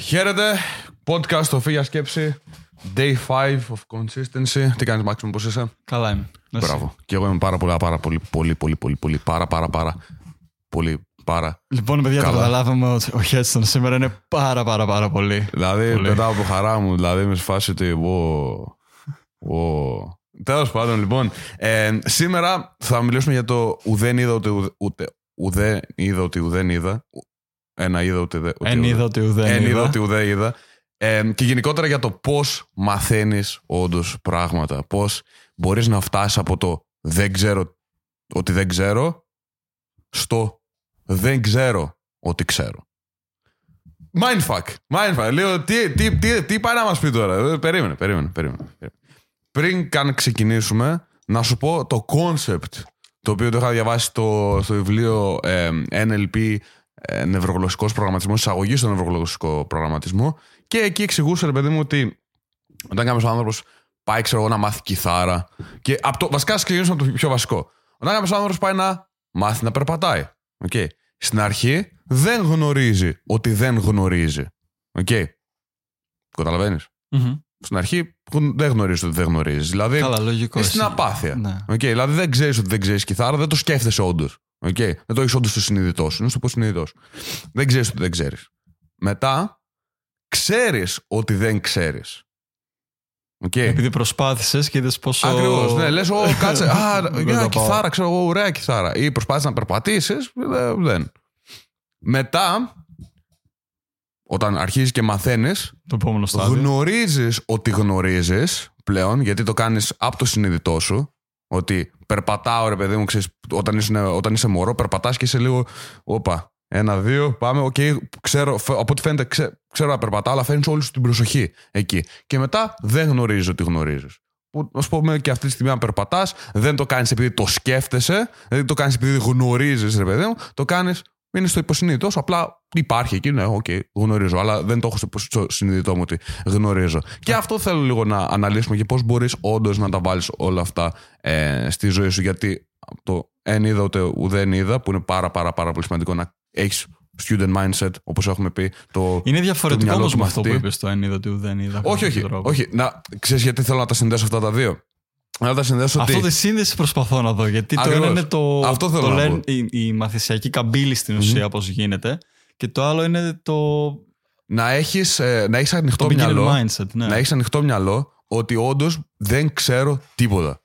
Χαίρετε. Podcast το Φύγια Σκέψη. Day 5 of consistency. Τι κάνεις Μάξιμο, πώς είσαι; Καλά είμαι. Εσύ. Μπράβο. Και εγώ είμαι πάρα πολύ, πάρα πολύ, πολύ, πολύ, πολύ, πολύ, πάρα, πάρα, πάρα, πολύ, πάρα. Λοιπόν, παιδιά, το Καλά. καταλάβαμε ότι ο Χέτσον σήμερα είναι πάρα πάρα πάρα πολύ. Δηλαδή, Πολύ. πετάω από χαρά μου, δηλαδή είμαι σε φάση ότι. Wow, wow. Τέλος πάντων, λοιπόν, ε, σήμερα θα μιλήσουμε για το ουδέν είδα ούτε, ουδε- ούτε ουδέ είδα ότι ουδέν είδα. Ένα είδα ούτε, δε- ούτε Εν ουδέ- είδα ότι ουδέν Εν είδα είδα. ότι ουδέ είδα. Ε, και γενικότερα για το πώς μαθαίνεις όντως πράγματα. Πώς μπορείς να φτάσεις από το δεν ξέρω ότι δεν ξέρω στο δεν ξέρω ότι ξέρω. Mindfuck. Mindfuck. Λέω τι, τι, τι, τι πάει να μας πει τώρα; Ε, Περίμενε, περίμενε, περίμενε. Πριν καν ξεκινήσουμε, να σου πω το concept το οποίο το είχα διαβάσει στο, στο βιβλίο ε, NLP ε, νευρογλωσσικός προγραμματισμός, εισαγωγή στο νευρογλωσσικό προγραμματισμό και εκεί εξηγούσε ρε παιδί μου ότι όταν κάποιος άνθρωπος πάει ξέρω εγώ να μάθει κιθάρα και από το, βασικά ξεκινήσουμε από το πιο βασικό όταν κάποιος άνθρωπος πάει να μάθει να περπατάει okay. στην αρχή δεν γνωρίζει ότι δεν γνωρίζει okay. καταλαβαίνεις; Μμμ. στην αρχή δεν γνωρίζεις ότι δεν γνωρίζεις. Δηλαδή, Καλά, λογικό. είσαι στην εσύ. απάθεια. Ναι. Οκ, δηλαδή δεν ξέρεις ότι δεν ξέρεις κιθάρα, δεν το σκέφτεσαι όντως. Okay. Δεν το έχεις όντως στο συνειδητό σου. Είναι στο υποσυνείδητό σου. Δεν ξέρεις ότι δεν ξέρεις. Μετά, ξέρεις ότι δεν ξέρεις. Okay. Επειδή προσπάθησες και είδες πόσο. Ακριβώς. Ναι, λες, Ω, κάτσε. Α, Δεν μια τα πάω. κιθάρα, ξέρω εγώ, ωραία κιθάρα. Ή προσπάθησες να περπατήσεις, δεν. Μετά, όταν αρχίζεις και μαθαίνεις, Το επόμενο στάδιο. γνωρίζεις ότι γνωρίζεις πλέον, γιατί το κάνεις από το συνειδητό σου. Ότι περπατάω, ρε παιδί μου, ξέρεις, όταν, είσαι, όταν είσαι μωρό, περπατάς και είσαι λίγο. Όπα, ένα, δύο, πάμε. Οκ, ξέρω, φε- από ό,τι φαίνεται, ξέ- ξέρω να περπατάω, αλλά φέρνεις όλη σου την προσοχή εκεί. Και μετά δεν γνωρίζεις ότι γνωρίζεις. Που, ας πούμε, και αυτή τη στιγμή, αν περπατάς, δεν το κάνεις επειδή το σκέφτεσαι, δεν το κάνεις επειδή γνωρίζεις, ρε παιδί μου, το κάνεις. Είναι στο υποσυνείδητό σου, απλά υπάρχει εκεί, ναι, οκ, γνωρίζω, αλλά δεν το έχω στο υπο- στο συνειδητό μου ότι γνωρίζω. Και αυτό θέλω λίγο να αναλύσουμε και πώς μπορείς όντως να τα βάλεις όλα αυτά ε, στη ζωή σου. Γιατί το εν οίδα ότι ουδέν οίδα, που είναι πάρα πάρα πάρα πολύ σημαντικό να έχεις student mindset, όπως έχουμε πει. Το, Είναι διαφορετικό μυαλό όμως του με αυτό που μαθητή. είπες το εν οίδα ότι ουδέν οίδα. όχι, όχι, όχι. Να, ξέρεις γιατί θέλω να τα συνδέσω αυτά τα δύο; Να τα συνδέσω ότι... Αυτό τη σύνδεση προσπαθώ να δω. Γιατί το Ακριβώς. ένα είναι το, Αυτό θέλω το να learn- πω. η, η μαθησιακή καμπύλη στην ουσία, πώς γίνεται. Και το άλλο είναι το, Να έχεις, ε, να έχεις ανοιχτό το beginner μυαλό. mindset. Ναι. Να έχεις ανοιχτό μυαλό ότι όντως δεν ξέρω τίποτα.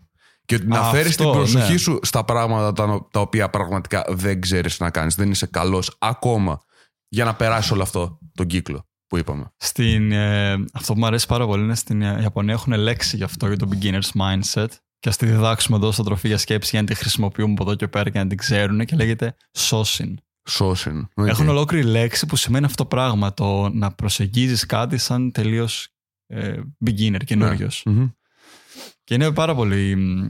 Και ότι να Αυτό, φέρεις την προσοχή ναι. σου στα πράγματα τα, τα οποία πραγματικά δεν ξέρεις να κάνεις. Δεν είσαι καλός ακόμα για να περάσεις όλο αυτό τον κύκλο που είπαμε. Στην, ε, αυτό που μου αρέσει πάρα πολύ είναι στην ε, Ιαπωνία έχουν λέξη γι' αυτό για το beginner's mindset. Και ας τη διδάξουμε εδώ στα τροφή για σκέψη για να τη χρησιμοποιούμε από εδώ και πέρα και να την ξέρουν και λέγεται σώσιν. Σώσιν. Έχουν ολόκληρη λέξη που σημαίνει αυτό το πράγμα. Το να προσεγγίζεις κάτι σαν τελείως ε, beginner, καινούριο. Μμμ. Και είναι πάρα πολύ. μ,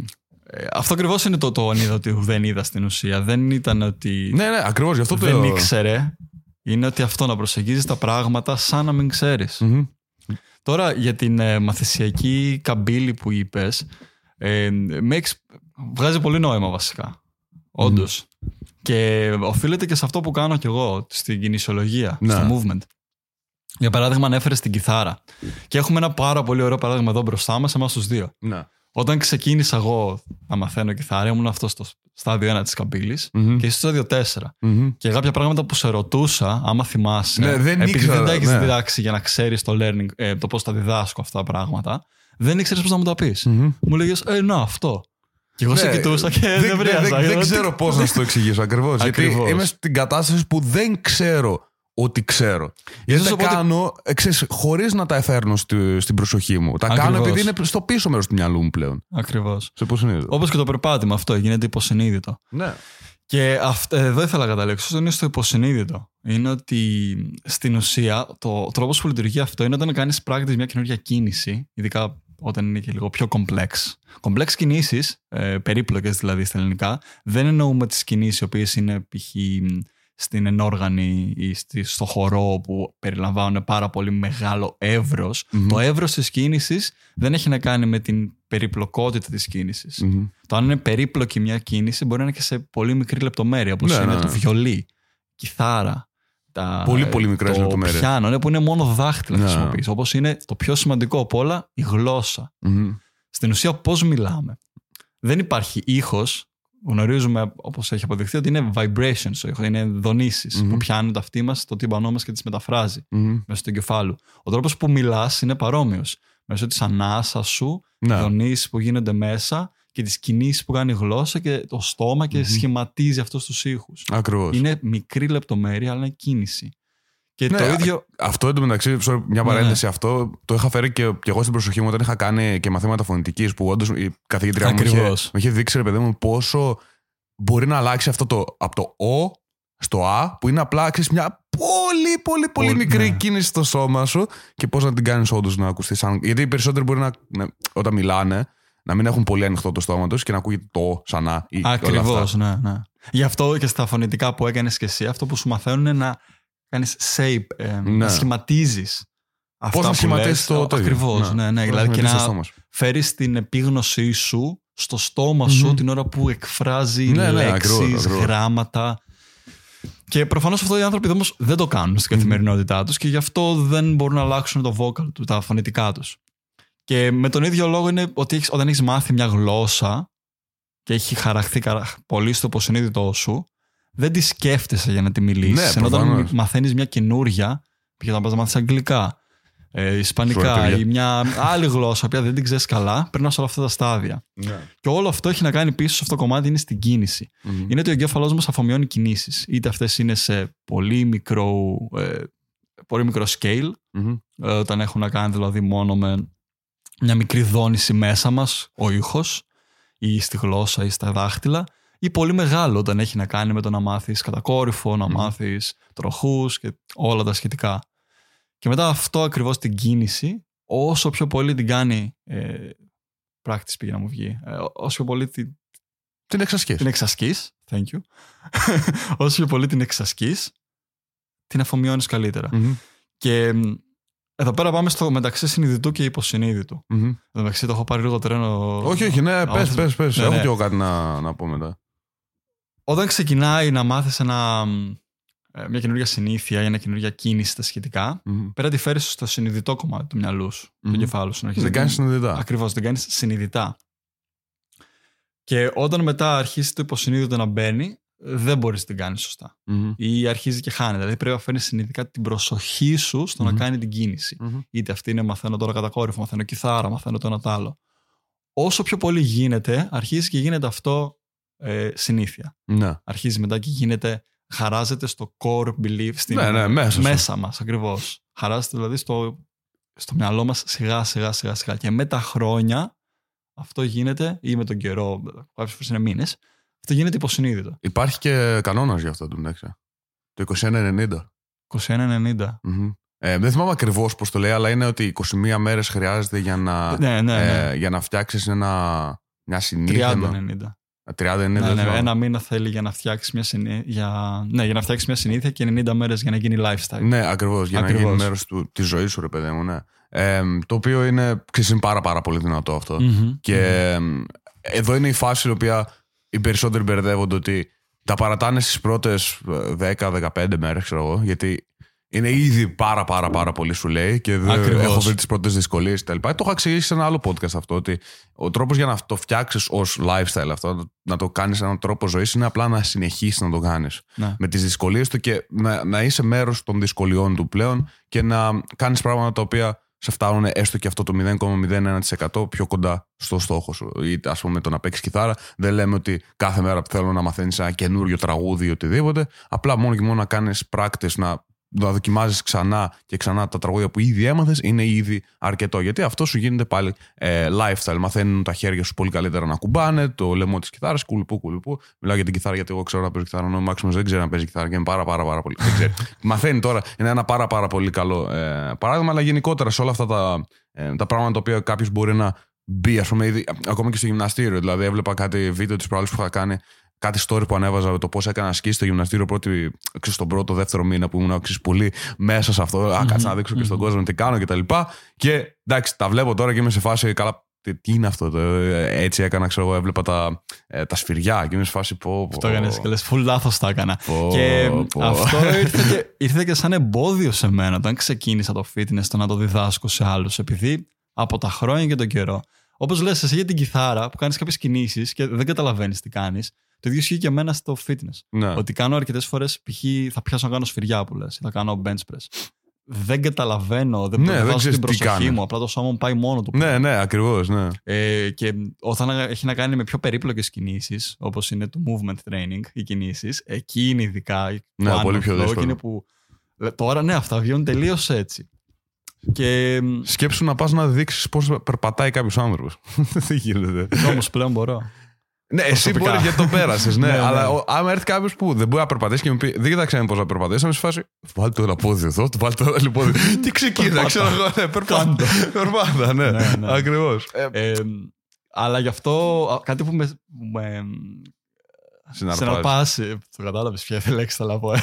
ε, αυτό ακριβώς είναι το, το αν είδα ότι δεν είδα στην ουσία. Δεν ήταν ότι Ναι, ναι, ακριβώς. Γι' αυτό το δεν ήξερε. Είναι ότι αυτό να προσεγγίζεις τα πράγματα σαν να μην ξέρεις. Μμμ. Τώρα για την ε, μαθησιακή καμπύλη που είπες, ε, με έχεις- βγάζει πολύ νόημα βασικά. Όντως. Και οφείλεται και σε αυτό που κάνω κι εγώ, στην κινησιολογία, Ναι. στο movement. Για παράδειγμα, ανέφερε την κιθάρα. Και έχουμε ένα πάρα πολύ ωραίο παράδειγμα εδώ μπροστά μας, εμάς τους δύο. Ναι. Όταν ξεκίνησα εγώ να μαθαίνω κιθάρα, ήμουν αυτός στο στάδιο 1 της καμπύλης Μμμ. και εσύ στο στάδιο 4. Μμμ. Και κάποια πράγματα που σε ρωτούσα, άμα θυμάσαι, Ναι, δεν επειδή ήξερα, δεν τα έχεις ναι. διδάξει για να ξέρεις το learning, ε, το πώς τα διδάσκω αυτά τα πράγματα, δεν ήξερες πώς να μου τα πεις. Μμμ. Μου λέγες, Ε, να, αυτό. Και εγώ σε Ναι, κοιτούσα και δεν, δεν δεν, βρίαζα. δεν, δεν γιατί- ξέρω πώς να σου το εξηγήσω ακριβώς. γιατί Ακριβώς. είμαι στην κατάσταση που δεν ξέρω ότι ξέρω. Γιατί τα οπότε- κάνω χωρίς να τα εφέρνω στη- στην προσοχή μου. Τα κάνω Ακριβώς. επειδή είναι στο πίσω μέρος του μυαλού μου πλέον. Ακριβώς. Σε πώς είναι. Όπως και το περπάτημα αυτό, γίνεται υποσυνείδητο. Ναι. Και αυ- ε, εδώ ήθελα να καταλήξω, είναι στο υποσυνείδητο. Είναι ότι στην ουσία το τρόπος που λειτουργεί αυτό είναι όταν κάνεις πράγματι μια καινούργια κίνηση, ειδικά όταν είναι και λίγο πιο complex. Complex κινήσεις, ε, περίπλοκες δηλαδή στα ελληνικά, δεν εννοούμε τις κινήσεις οι οποίες είναι π.χ. στην ενόργανη ή στη, στο χορό που περιλαμβάνουν πάρα πολύ μεγάλο εύρος. Μμμ. Το εύρος της κίνησης δεν έχει να κάνει με την περιπλοκότητα της κίνησης. Μμμ. Το αν είναι περίπλοκη μια κίνηση μπορεί να είναι και σε πολύ μικρή λεπτομέρεια, όπως Ναι, είναι ναι, το ναι. βιολί, κιθάρα, τα, Πολύ, πολύ μικρές το λεπτομέρειες. πιάνο, ναι, που είναι μόνο δάχτυλα Ναι. χρησιμοποιείς. Όπως είναι το πιο σημαντικό απ' όλα, η γλώσσα. Μμμ. Στην ουσία πώς μιλάμε. Δεν υπάρχει ήχος. Γνωρίζουμε, όπως έχει αποδειχθεί, ότι είναι vibrations ο ήχος, είναι δονήσεις Μμμ. που πιάνουν τα αυτή μας στο τύμπανό μας και τις μεταφράζει Μμμ. μέσα στο εγκεφάλου. Ο τρόπος που μιλάς είναι παρόμοιος. Μέσω της ανάσας σου, Ναι. δονήσεις που γίνονται μέσα και τις κινήσεις που κάνει η γλώσσα και το στόμα και Μμμ. σχηματίζει αυτούς τους ήχους. Ακριβώς. Είναι μικρή λεπτομέρεια, αλλά είναι κίνηση. Και Ναι, το α- ίδιο. Αυτό εντωμεταξύ, sorry, μια Ναι, παρένθεση, αυτό το είχα φέρει και, και εγώ στην προσοχή μου όταν είχα κάνει και μαθήματα φωνητικής που όντως η καθηγήτριά μου είχε, Ακριβώς. μου είχε δείξει, ρε παιδί μου, πόσο μπορεί να αλλάξει αυτό το από το Ο στο Α, που είναι απλά ξέρεις, μια πολύ, πολύ, πολύ Πολύ, μικρή ναι. κίνηση στο σώμα σου και πώς να την κάνεις όντως να ακουστείς. Σαν... Γιατί οι περισσότεροι μπορεί να, να- όταν μιλάνε να μην έχουν πολύ ανοιχτό το στόμα τους και να ακούγεται το «ο» σαν Α ή όλα Ακριβώς, αυτά. ναι, ναι. Γι' αυτό και στα φωνητικά που έκανες και εσύ, αυτό που σου μαθαίνουν είναι να κάνεις shape, ε, Ναι. να σχηματίζεις. Πώς να σχηματίσει το, το ίδιο. Ακριβώς, ναι, ναι. Πώς να Δηλαδή και σχηματίσεις το να στόμα σου. φέρεις την επίγνωσή σου στο στόμα σου Μμμ. την ώρα που εκφράζει Ναι, ναι, λέξεις, ακριβώς, ακριβώς. γράμματα. Και προφανώς αυτό οι άνθρωποι όμως δεν το κάνουν στην καθημερινότητά τους και γι' αυτό δεν μπορούν να αλλάξουν το vocal του, τα φωνητικά τους. Και με τον ίδιο λόγο είναι ότι έχεις, όταν έχεις μάθει μια γλώσσα και έχει χαραχθεί καρα- πολύ στο υποσυνείδητό σου, δεν τη σκέφτεσαι για να τη μιλήσεις. Ναι, Ενώ όταν προφανώς. μαθαίνεις μια καινούρια, π.χ. όταν πας να μάθεις αγγλικά, ε, ισπανικά Σωρευτήρια. ή μια άλλη γλώσσα που δεν την ξέρεις καλά, περνάς σε όλα αυτά τα στάδια. Και όλο αυτό έχει να κάνει πίσω σε αυτό το κομμάτι είναι στην κίνηση. Μμμ. Είναι ότι ο εγκέφαλός μας αφομοιώνει κινήσεις. Είτε αυτές είναι σε πολύ μικρό, ε, πολύ μικρό scale, Μμμ. ε, όταν έχουν να κάνουν δηλαδή μόνο με μια μικρή δόνηση μέσα μας, ο ήχος, ή στη γλώσσα ή στα δάχτυλα, ή πολύ μεγάλο όταν έχει να κάνει με το να μάθεις κατακόρυφο, να Μμμ. μάθεις τροχούς και όλα τα σχετικά. Και μετά αυτό ακριβώς την κίνηση, όσο πιο πολύ την κάνει, ε, practice πήγε να μου βγει, ε, όσο πιο πολύ την, Την εξασκείς. την εξασκείς, thank you, όσο πιο πολύ την εξασκείς, την αφομοιώνεις καλύτερα. Μμμ. Και μ, εδώ πέρα πάμε στο μεταξύ συνειδητού και υποσυνείδητου. Μμμ. Εδώ μεταξύ το έχω πάρει λίγο τρένο. Όχι, όχι, ναι, άμα πες, θες- πες, πες. Ναι, Έχω ναι. και εγώ κάτι να, να πω μετά. Όταν ξεκινάει να μάθεις ένα, μ, ε, μια καινούργια συνήθεια ή ένα καινούργια κίνηση στα σχετικά, Μμμ. πέρα τη φέρεις στο συνειδητό κομμάτι του μυαλού σου, του Μμμ. εγκεφάλου σου. να αρχίσεις Δεν να κάνεις συνειδητά. Ακριβώς, δεν κάνεις συνειδητά. Και όταν μετά αρχίσει το υποσυνείδητο να μπαίνει, δεν μπορείς να την κάνεις σωστά. Μμμ. Ή αρχίζει και χάνεται. Δηλαδή πρέπει να φέρνεις συνειδητικά την προσοχή σου στο Μμμ. να κάνει την κίνηση. Μμμ. Είτε αυτή είναι μαθαίνω τώρα κατακόρυφο, μαθαίνω κιθάρα, μαθαίνω το ένα το άλλο. Όσο πιο πολύ γίνεται, αρχίζει και γίνεται αυτό ε, συνήθεια. Ναι. Αρχίζει μετά και γίνεται, χαράζεται στο core belief, στην, Ναι, ναι, μέσα σου. μέσα μας ακριβώς. Χαράζεται δηλαδή στο, στο μυαλό μας σιγά σιγά σιγά σιγά. Και με τα χρόνια αυτό γίνεται, ή με τον καιρό, κάποιες φορές είναι μήνες, αυτό γίνεται υποσυνείδητο. Υπάρχει και κανόνας για αυτό το εντάξει. Το 2190. 21-90. Μμμ. Ε, δεν θυμάμαι ακριβώς πώς το λέει, αλλά είναι ότι 21 μέρες χρειάζεται για να, Ναι, ναι, ναι. ε, για να φτιάξεις ένα, μια συνήθεια. 30-90. 30 είναι, Ναι, δεν ναι, θυμάμαι. ένα μήνα θέλει για να φτιάξεις μια, συνή... για... Ναι, για να φτιάξεις μια συνήθεια και 90 μέρες για να γίνει lifestyle. Ναι, ακριβώς. Για να Ακριβώς. γίνει μέρο της ζωής σου, ρε παιδί μου. Ναι. Ε, το οποίο είναι, ξέρεις, είναι πάρα, πάρα πολύ δυνατό αυτό. Μμμ. Και ε, εδώ είναι η φάση η οποία οι περισσότεροι μπερδεύονται ότι τα παρατάνε στις πρώτες 10-15 μέρες, ξέρω εγώ, γιατί είναι ήδη πάρα πάρα πάρα πολύ σου λέει και δεν Ακριβώς. έχω βρει τις πρώτες δυσκολίες κτλ. Το έχω εξηγήσει σε ένα άλλο podcast αυτό ότι ο τρόπος για να το φτιάξεις ως lifestyle αυτό, να το κάνεις έναν τρόπο ζωής, είναι απλά να συνεχίσεις να το κάνεις. Ναι. Με τις δυσκολίες του και να, να είσαι μέρος των δυσκολιών του πλέον και να κάνεις πράγματα τα οποία σε φτάνουν έστω και αυτό το 0,01% πιο κοντά στο στόχο σου. Είτε ας πούμε το να παίξεις κιθάρα, δεν λέμε ότι κάθε μέρα που θέλω να μαθαίνεις ένα καινούριο τραγούδι ή οτιδήποτε. Απλά μόνο και μόνο να κάνεις practice, να, να δοκιμάζεις ξανά και ξανά τα τραγούδια που ήδη έμαθες, είναι ήδη αρκετό. Γιατί αυτό σου γίνεται πάλι ε, lifestyle. Μαθαίνουν τα χέρια σου πολύ καλύτερα να κουμπάνε, το λαιμό της κιθάρας, κουλουπού, κουλουπού. Μιλάω για την κιθάρα γιατί εγώ ξέρω να παίζει κιθάρα, ενώ ο Μάξιμος δεν ξέρει να παίζει κιθάρα και είναι πάρα, πάρα, πάρα πολύ. δεν ξέρει. Μαθαίνει τώρα, είναι ένα πάρα, πάρα πολύ καλό ε, παράδειγμα, αλλά γενικότερα σε όλα αυτά τα, ε, τα πράγματα τα οποία κάποιος μπορεί να μπει, ας πούμε, ήδη, ακόμα και στο γυμναστήριο. Δηλαδή, έβλεπα κάτι βίντεο της προάλλης που είχα κάνει, κάτι story που ανέβαζα με το πώς έκανα ασκήσει στο γυμναστήριο πρώτη, ξέρεις, στον πρώτο, δεύτερο μήνα που ήμουν ξέρεις, πολύ μέσα σε αυτό. Α, κάτσε να δείξω και στον κόσμο τι κάνω κτλ. Και, και εντάξει, τα βλέπω τώρα και είμαι σε φάση καλά. τι, τι είναι αυτό. Το, ε, έτσι έκανα, ξέρω εγώ, έβλεπα τα, ε, τα σφυριά και είμαι σε φάση πω. πω Το έκανες και λες, full λάθος τα έκανα. πω, και πω. αυτό ήρθε και, ήρθε και σαν εμπόδιο σε μένα όταν ξεκίνησα το fitness, το να το διδάσκω σε άλλους. Επειδή από τα χρόνια και τον καιρό, όπως λες εσύ για την κιθάρα που κάνεις κάποιες κινήσεις και δεν καταλαβαίνεις τι κάνεις, το ίδιο ισχύει και εμένα στο fitness. Ναι. Ότι κάνω αρκετές φορές, π.χ. θα πιάσω να κάνω σφυριά που λες, θα κάνω bench press. Δεν καταλαβαίνω, δεν Ναι, ναι, δεν βάζω ξέρεις την τι προσοχή κάνει. μου. Απλά το σώμα μου πάει μόνο του. ναι, ναι, ακριβώς. Ναι. Ε, και όταν έχει να κάνει με πιο περίπλοκες κινήσεις, όπως είναι το movement training, οι κινήσεις, εκεί είναι ειδικά Ναι, το πολύ άνω πιο flow, δύσκολο. και είναι που, λέ, τώρα ναι, αυτά βγαίνουν τελείως έτσι. Και Σκέψου να πας να δείξεις πώς περπατάει κάποιος άνθρωπος. Δεν γίνεται. όμω πλέον μπορώ. Ναι, εσύ Προσωπικά. μπορεί γιατί το πέρασες. Ναι, Ναι, ναι. αλλά ο- άμα έρθει κάποιος που δεν μπορεί να περπατήσει και μου πει Δεν κοιτάξτε πώς να περπατήσει, θα με σε φάση. Βάλτε το ένα πόδι εδώ, το βάλτε το άλλο πόδι. Τι ξεκίνα, Περπάτα. ξέρω εγώ. Ναι, περπάτα. Κάντο. Περπάτα, ναι. Ναι, ναι. Ακριβώς. Ε, αλλά γι' αυτό α, κάτι που με, με Συναρπάζει. συναρπάζει, το κατάλαβες ποια λέξη θα πω, ε.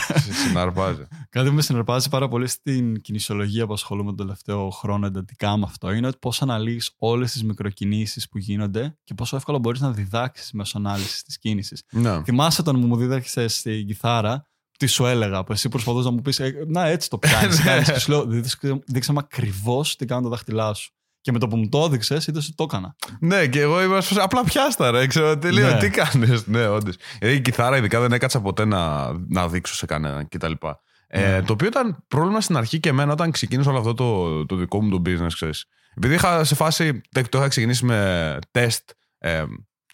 Συναρπάζει. Κάτι που με συναρπάζει πάρα πολύ στην κινησιολογία που ασχολούμαι τον τελευταίο χρόνο εντατικά με αυτό είναι ότι πώς αναλύεις όλες τις μικροκινήσεις που γίνονται και πόσο εύκολα μπορείς να διδάξεις μέσω ανάλυσης της κίνησης. Ναι. Θυμάσαι όταν μου δίδαξε στην κιθάρα, τι σου έλεγα, που εσύ προσπαθούσες να μου πεις, Να, έτσι το πιάνεις. Ναι. και σου λέω, «Δείξε- δείξε μου ακριβώς τι κάνουν τα δάχτυλά σου. Και με το που μου το έδειξε, είδες ότι το έκανα. Ναι, και εγώ είμαι σε φάση, απλά πιάστα, ρε. Ξέρω, τι, λέω, Ναι. τι κάνεις; Ναι, όντως. Γιατί η κιθάρα, ειδικά δεν έκατσα ποτέ να, να δείξω σε κανέναν κτλ. Ε, Ναι. το οποίο ήταν πρόβλημα στην αρχή και εμένα όταν ξεκίνησα όλο αυτό το, το δικό μου το business, ξέρεις. Επειδή είχα σε φάση, το είχα ξεκινήσει με τεστ, ε,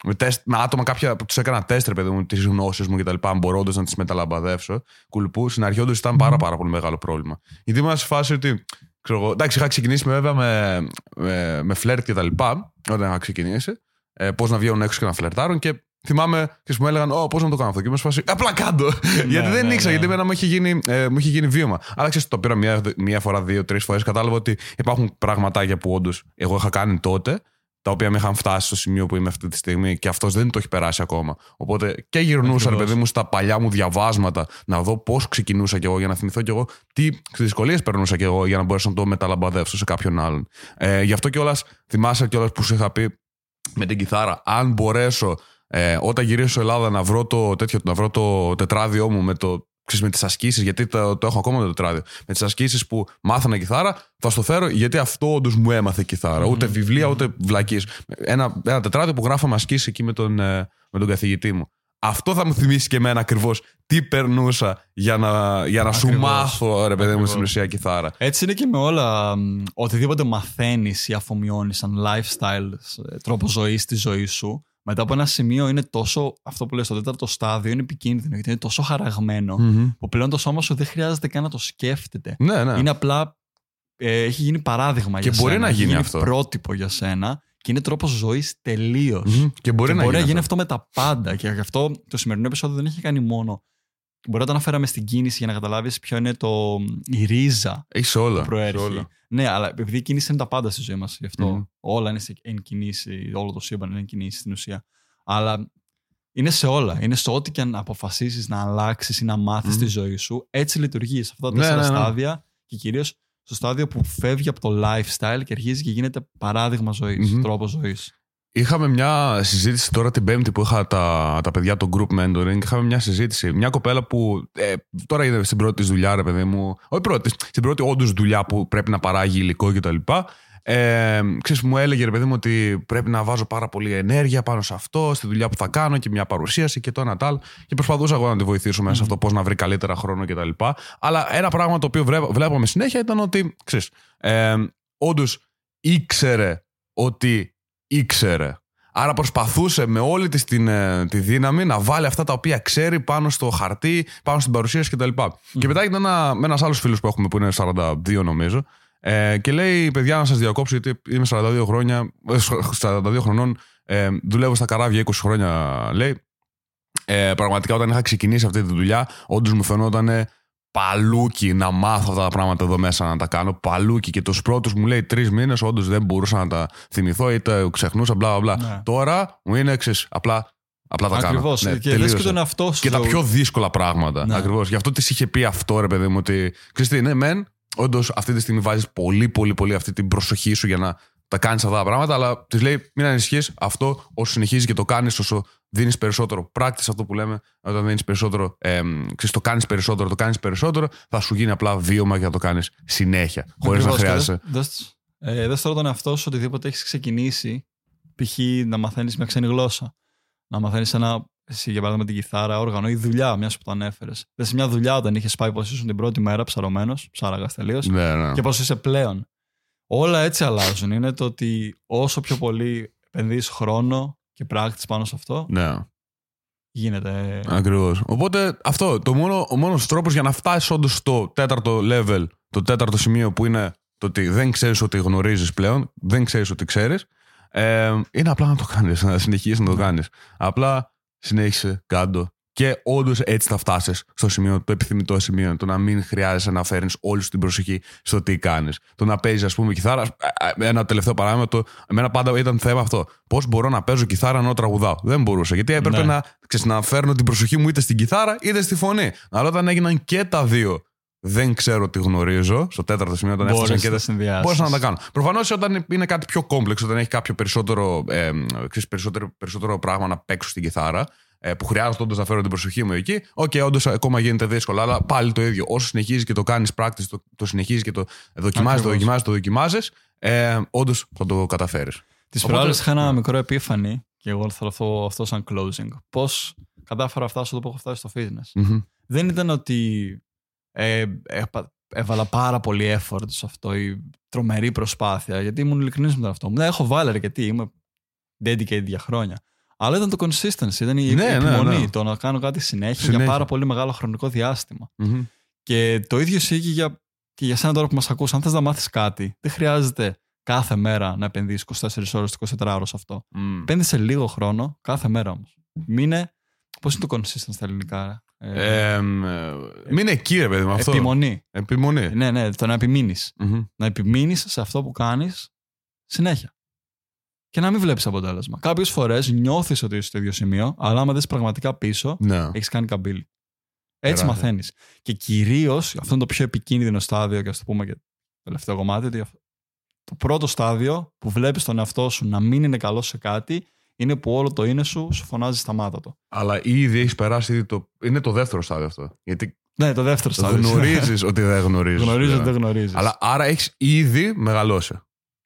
με, τεστ, με άτομα κάποια που τους έκανα τεστ, ρε παιδί μου, τις γνώσεις μου κτλ. Αν μπορώ όντως να τις μεταλαμπαδεύσω. Κουλπού, στην αρχή όντως ήταν πάρα, πάρα πολύ μεγάλο πρόβλημα. Γιατί ήμουν σε φάση ότι. Ξέρω εγώ, εντάξει, είχα ξεκινήσει με, βέβαια με, με, με φλερτ και τα λοιπά, όταν είχα ξεκινήσει. Ε, πώς να βγαίνουν έξω και να φλερτάρουν και θυμάμαι και μου έλεγαν, Ω, πώς να το κάνω αυτό. Και είμαι σε φάση, απλά κάτω. γιατί δεν ναι, ήξερα, ναι. γιατί εμένα μου είχε γίνει, ε, μου είχε γίνει βίωμα. Αλλά ξέρεις, το πήρα μία, μία φορά, δύο, τρεις φορές. Κατάλαβα ότι υπάρχουν πραγματάκια που όντως εγώ είχα κάνει τότε, τα οποία με είχαν φτάσει στο σημείο που είμαι αυτή τη στιγμή και αυτός δεν το έχει περάσει ακόμα. Οπότε και γυρνούσα, ρε Ακριβώς. παιδί μου, στα παλιά μου διαβάσματα να δω πώς ξεκινούσα κι εγώ για να θυμηθώ κι εγώ τι δυσκολίες περνούσα κι εγώ για να μπορέσω να το μεταλαμπαδεύσω σε κάποιον άλλον. Ε, γι' αυτό κιόλας θυμάσαι κιόλας που σου είχα πει με την κιθάρα, αν μπορέσω ε, όταν γυρίσω Ελλάδα να βρω το, τέτοιο, να βρω το τετράδιό μου με το ξέρεις, με τις ασκήσεις, γιατί το, το έχω ακόμα το τετράδιο, με τις ασκήσεις που μάθανα κιθάρα, θα στο φέρω γιατί αυτό όντως μου έμαθε κιθάρα. Ούτε βιβλία, ούτε βλακίες. Ένα, ένα τετράδιο που γράφαμε ασκήσεις εκεί με τον, ε, με τον καθηγητή μου. Αυτό θα μου θυμίσει και εμένα ακριβώς τι περνούσα για να, για να σου Ακριβώς. μάθω, ρε παιδί μου, Ακριβώς. στην ουσία κιθάρα. Έτσι είναι και με όλα. μ, Οτιδήποτε μαθαίνεις ή αφομοιώνεις σαν lifestyle, ε, τρόπο ζωής στη ζωή σου, μετά από ένα σημείο είναι τόσο. Αυτό που λες, το τέταρτο στάδιο είναι επικίνδυνο γιατί είναι τόσο χαραγμένο που πλέον το σώμα σου δεν χρειάζεται καν να το σκέφτεται. Ναι, ναι. Είναι απλά. ε, έχει γίνει παράδειγμα Και για μπορεί σένα. να έχει γίνει γίνει αυτό. πρότυπο για σένα και είναι τρόπος ζωής τελείως. Μμμ. Και μπορεί Και να μπορεί να γίνει. γίνει αυτό. αυτό με τα πάντα. Και γι' αυτό το σημερινό επεισόδιο δεν έχει κάνει μόνο. Μπορεί να το αναφέραμε στην κίνηση για να καταλάβεις ποιο είναι το, η ρίζα Έχεις όλα. που προέρχεται. Έχει όλα. Ναι, αλλά επειδή η κίνηση είναι τα πάντα στη ζωή μας. Γι' αυτό Μμμ. όλα είναι σε- εν κινήσει, όλο το σύμπαν είναι εν κινήσει στην ουσία. Αλλά είναι σε όλα. Είναι σε ό,τι και αν αποφασίσεις να αλλάξεις ή να μάθεις Μμμ. τη ζωή σου. Έτσι λειτουργείς σε αυτά τα Ναι, τέσσερα ναι, ναι. στάδια και κυρίως στο στάδιο που φεύγει από το lifestyle και αρχίζει και γίνεται παράδειγμα ζωής, Μμμ. τρόπος ζωής. Είχαμε μια συζήτηση τώρα την Πέμπτη που είχα τα, τα παιδιά το group mentoring. Είχαμε μια συζήτηση. Μια κοπέλα που ε, τώρα είναι στην πρώτη της δουλειά, ρε παιδί μου. Όχι πρώτη, στην πρώτη όντως δουλειά που πρέπει να παράγει υλικό κτλ. Ε, ξέρεις, μου έλεγε ρε παιδί μου ότι πρέπει να βάζω πάρα πολύ ενέργεια πάνω σε αυτό, στη δουλειά που θα κάνω και μια παρουσίαση και το ένα τ' άλλο. Και προσπαθούσα εγώ να τη βοηθήσω μέσα σε αυτό, πώς να βρει καλύτερα χρόνο κτλ. Αλλά ένα πράγμα το οποίο βρέ- βλέπαμε συνέχεια ήταν ότι, ξέρεις, ε, όντως ήξερε ότι ήξερε. Άρα προσπαθούσε με όλη της την, ε, τη δύναμη να βάλει αυτά τα οποία ξέρει πάνω στο χαρτί, πάνω στην παρουσίαση κτλ. Και μετά ήταν ένα, με ένας άλλος φίλος που έχουμε που είναι 42 νομίζω ε, και λέει παιδιά να σας διακόψω γιατί είμαι 42, χρόνια, ε, 42 χρονών, ε, δουλεύω στα καράβια 20 χρόνια λέει. Ε, πραγματικά όταν είχα ξεκινήσει αυτή τη δουλειά όντως μου φαινόταν παλούκι να μάθω αυτά τα πράγματα εδώ μέσα να τα κάνω. Παλούκι και τους πρώτους μου λέει τρεις μήνες, όντως δεν μπορούσα να τα θυμηθώ ή τα ξεχνούσα, μπλα μπλα. μπλα. Ναι. Τώρα μου είναι εξής. Απλά, απλά τα Ακριβώς. κάνω. Ναι, και λες τελείωσε. και τον εαυτό σου. Και τα πιο δύσκολα πράγματα. Ναι. Ακριβώς. Γι' αυτό της είχε πει αυτό, ρε παιδί μου, ότι. Ξέρετε, ναι, μεν, όντως αυτή τη στιγμή βάζεις πολύ, πολύ, πολύ αυτή την προσοχή σου για να τα κάνεις αυτά τα πράγματα, αλλά της λέει: Μην ανησυχείς. Αυτό όσο συνεχίζεις και το κάνεις, όσο δίνεις περισσότερο practice, αυτό που λέμε, όταν δίνεις περισσότερο, ε, ξέρεις, το κάνεις περισσότερο, το κάνεις περισσότερο, θα σου γίνει απλά βίωμα για να το κάνεις συνέχεια. Χωρίς να Ακριβώς, και χρειάζεσαι. δες- δες- ε, δες τώρα τον εαυτό σου οτιδήποτε έχεις ξεκινήσει, π.χ. να μαθαίνεις μια ξένη γλώσσα. Να μαθαίνεις ένα, εσύ για παράδειγμα την κιθάρα, όργανο ή δουλειά, μιας που το ανέφερες. Δες σε μια δουλειά όταν είχες πάει πώς ήσουν την πρώτη μέρα ψαρωμένος, ψάραγας τελείως, Ναι, ναι. και πώς είσαι πλέον. Όλα έτσι αλλάζουν. Είναι το ότι όσο πιο πολύ επενδύεις χρόνο και practice πάνω σε αυτό, ναι. γίνεται. Ακριβώς. Οπότε αυτό. Το μόνο, ο μόνος τρόπος για να φτάσεις όντως στο τέταρτο level, το τέταρτο σημείο που είναι το ότι δεν ξέρεις ότι γνωρίζεις πλέον, δεν ξέρεις ότι ξέρεις, ε, είναι απλά να το κάνεις, να συνεχίσεις να το κάνεις. Απλά συνέχισε, κάντο. Και όντως έτσι θα φτάσεις στο σημείο, το επιθυμητό σημείο. Το να μην χρειάζεσαι να φέρνεις όλη σου την προσοχή στο τι κάνεις. Το να παίζεις, ας πούμε, κιθάρα. ε, ε, Ένα τελευταίο παράδειγμα, το, εμένα πάντα ήταν θέμα αυτό. Πώς μπορώ να παίζω κιθάρα ενώ τραγουδάω. Δεν μπορούσα. Γιατί έπρεπε Ναι. να, ξέρεις, να φέρνω την προσοχή μου είτε στην κιθάρα είτε στη φωνή. Αλλά όταν έγιναν και τα δύο, δεν ξέρω τι γνωρίζω. Στο τέταρτο σημείο, όταν έφτασαν Μπορείς και να τα. συνδυάσεις. Μπορούσα να τα κάνω. Προφανώς όταν είναι κάτι πιο complex, όταν έχει κάποιο περισσότερο, ε, ξέρεις, περισσότερο, περισσότερο πράγμα να παίξω στην κιθάρα, ε, που χρειάζεται όντως να φέρω την προσοχή μου εκεί, οκ, όντως ακόμα γίνεται δύσκολο. Αλλά πάλι το ίδιο. Όσο συνεχίζεις και το κάνεις practice, το, το συνεχίζεις και το δοκιμάζεις, το Ακριβώς. δοκιμάζεις, το δοκιμάζεις, ε, όντως θα το καταφέρεις. Τις Οπότε- προάλλες είχα ένα ναι. μικρό epiphany και εγώ θέλω αυτό, αυτό σαν closing. Πώς κατάφερα να φτάσω εδώ που έχω φτάσει στο fitness; Δεν ήταν ότι ε, έπα- έβαλα πάρα πολύ effort σε αυτό ή τρομερή προσπάθεια, γιατί ήμουν ειλικρινής με τον αυτό μου. Ναι, έχω βάλει αρκετή, είμαι dedicated για χρόνια. Αλλά ήταν το consistency, ήταν η Ναι, ναι, επιμονή, ναι. το να κάνω κάτι συνέχεια, Συνέχεια. για πάρα πολύ μεγάλο χρονικό διάστημα. Και το ίδιο ισχύει και για, και για σένα τώρα που μας ακούς. Αν θες να μάθεις κάτι, δεν χρειάζεται κάθε μέρα να επενδύσεις 24 ώρες, 24 ώρες σε αυτό. Επένδυσε λίγο χρόνο, κάθε μέρα όμως. Μείνε, πώς είναι το consistent στα ελληνικά, ε, Ε, ε, μην εκεί, ρε παιδί μου, αυτό. επιμονή. Επιμονή. Ναι, ναι, το να επιμείνεις. Μμμ. Να επιμείνεις σε αυτό που κάνεις συνέχεια. Και να μην βλέπεις αποτέλεσμα. Κάποιες φορές νιώθεις ότι είσαι στο ίδιο σημείο, αλλά άμα δεις πραγματικά πίσω, Ναι. έχεις κάνει καμπύλη. Έτσι Τεράστιο. μαθαίνεις. Και κυρίως, αυτό είναι το πιο επικίνδυνο στάδιο, και ας το πούμε και το τελευταίο κομμάτι, ότι αυτό- το πρώτο στάδιο που βλέπεις τον εαυτό σου να μην είναι καλό σε κάτι, είναι που όλο το είναι σου σου φωνάζει σταμάτα το. Αλλά ήδη έχεις περάσει ήδη το. Είναι το δεύτερο στάδιο αυτό. Γιατί Ναι, το δεύτερο στάδιο. γνωρίζεις ότι δεν γνωρίζεις. Γνωρίζεις ότι δεν γνωρίζεις. Αλλά άρα έχεις ήδη μεγαλώσει.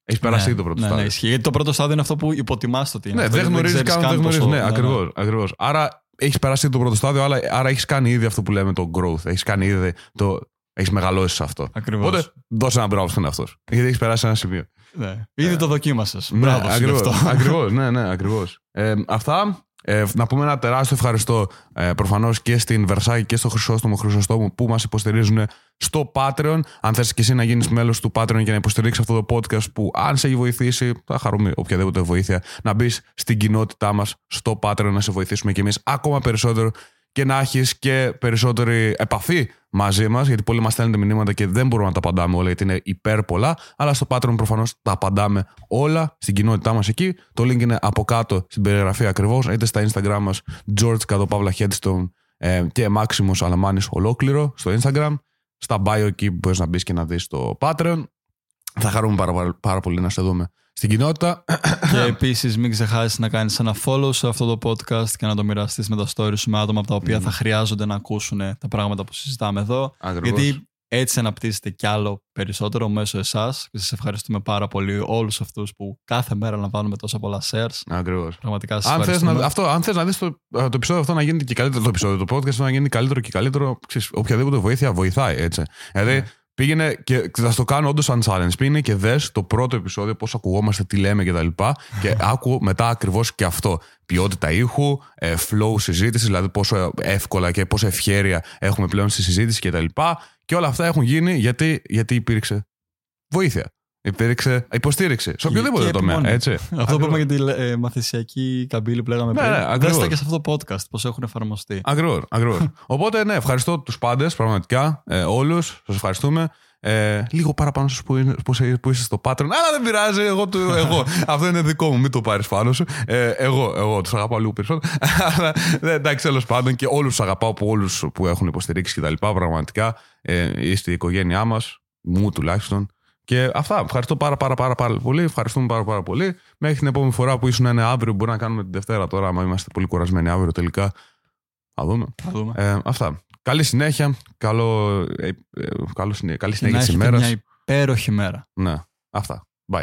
Έχεις περάσει ήδη το πρώτο ναι, στάδιο. Ναι, ισχύει. Γιατί το πρώτο στάδιο είναι αυτό που υποτιμάς το τι είναι. Ναι, Αυτό δεν γιατί γνωρίζει ξέρεις καν, δεν γνωρίζει. πόσο- Ναι, ακριβώς. Ακριβώς. Άρα έχεις περάσει το πρώτο στάδιο, αλλά, άρα έχεις κάνει ήδη αυτό που λέμε το growth. Έχεις κάνει ήδη το. Έχεις μεγαλώσει σε αυτό. Ακριβώς. Οπότε δώσε ένα μπράβο στον εαυτό σου. Γιατί έχεις περάσει ένα σημείο. Ναι. Ήδη το δοκίμασες. Ναι, Μπράβο σου γι' ακριβώς, αυτό. ακριβώς, ναι, ναι, ακριβώς. Ε, αυτά. Ε, να πούμε ένα τεράστιο ευχαριστώ ε, προφανώς και στην Versailles και στο Χρυσόστομο Χρυσόστομο που μας υποστηρίζουν στο Patreon. Αν θες και εσύ να γίνεις μέλος του Patreon και να υποστηρίξεις αυτό το podcast που αν σε έχει βοηθήσει, θα χαρούμε οποιαδήποτε βοήθεια, να μπεις στην κοινότητά μας στο Patreon να σε βοηθήσουμε κι εμείς ακόμα περισσότερο και να έχεις και περισσότερη επαφή μαζί μας, γιατί πολλοί μας στέλνετε μηνύματα και δεν μπορούμε να τα απαντάμε όλα, γιατί είναι υπέρ πολλά. Αλλά στο Patreon προφανώς τα απαντάμε όλα στην κοινότητά μας εκεί. Το link είναι από κάτω στην περιγραφή ακριβώς, είτε στα Instagram μας, George Καδοπαύλα Headstone ε, και Maximus Αλαμάνης ολόκληρο στο Instagram. Στα bio εκεί μπορείς να μπεις και να δεις το Patreon. Θα χαρούμε πάρα, πάρα, πάρα πολύ να σε δούμε στην κοινότητα. Και επίσης μην ξεχάσεις να κάνεις ένα follow σε αυτό το podcast και να το μοιραστείς με τα stories σου με άτομα από τα οποία θα χρειάζονται να ακούσουν τα πράγματα που συζητάμε εδώ. Ακριβώς. Γιατί έτσι αναπτύσσεται κι άλλο περισσότερο μέσω εσάς. Και σας ευχαριστούμε πάρα πολύ όλους αυτούς που κάθε μέρα λαμβάνουμε τόσα πολλά shares. Ακριβώς. Πραγματικά σας Αν θες, ευχαριστούμε. να, αυτό, αν θες να δεις το, το επεισόδιο αυτό να γίνει και καλύτερο, το επεισόδιο, το podcast αυτό να γίνει καλύτερο και καλύτερο, ξέρεις, οποιαδήποτε βοήθεια βοηθάει, έτσι. Δηλαδή, Ναι. Πήγαινε και θα στο κάνω όντως σαν challenge. Πήγαινε και δες το πρώτο επεισόδιο, πώς ακουγόμαστε, τι λέμε κτλ. Και, και άκου μετά ακριβώς και αυτό. Ποιότητα ήχου, ε, flow συζήτηση, δηλαδή πόσο εύκολα και πόσο ευχέρεια έχουμε πλέον στη συζήτηση κτλ. Και όλα αυτά έχουν γίνει γιατί, γιατί υπήρξε βοήθεια. Υπήρξε υποστήριξη. Σε οποιοδήποτε Και τομέα. επιμονή. Έτσι. Αυτό που είπαμε για τη ε, μαθησιακή καμπύλη που λέγαμε Ναι, πριν. ναι, Δες ακριβώς. τα και σε αυτό το podcast, πώς έχουν εφαρμοστεί. Ακριβώς. Ακριβώς. Οπότε, ναι, ευχαριστώ τους πάντες, πραγματικά. Ε, Όλους. Σας ευχαριστούμε. Ε, λίγο παραπάνω σα που, είναι- που, είσαι- που είσαι στο Patreon. Αλλά δεν πειράζει. Εγώ, του, εγώ. Αυτό είναι δικό μου. Μην το πάρεις πάνω σου. Ε, εγώ, εγώ τους αγαπάω λίγο περισσότερο. Αλλά ναι, εντάξει, τέλος πάντων και όλους τους αγαπάω από όλους που έχουν υποστηρίξει κτλ. Πραγματικά ε, είστε η οικογένειά μας. Μου τουλάχιστον. Και αυτά. Ευχαριστώ πάρα, πάρα, πάρα, πάρα πολύ. Ευχαριστούμε πάρα, πάρα πολύ. Μέχρι την επόμενη φορά που ήσουν είναι αύριο, μπορεί να κάνουμε την Δευτέρα τώρα, άμα είμαστε πολύ κουρασμένοι αύριο τελικά. Θα δούμε. Θα δούμε. Ε, αυτά. Καλή συνέχεια. Καλό, ε, ε, καλό συνέ- καλή Και συνέχεια να τη έχετε ημέρας. μια υπέροχη μέρα. Ναι. Αυτά. Bye.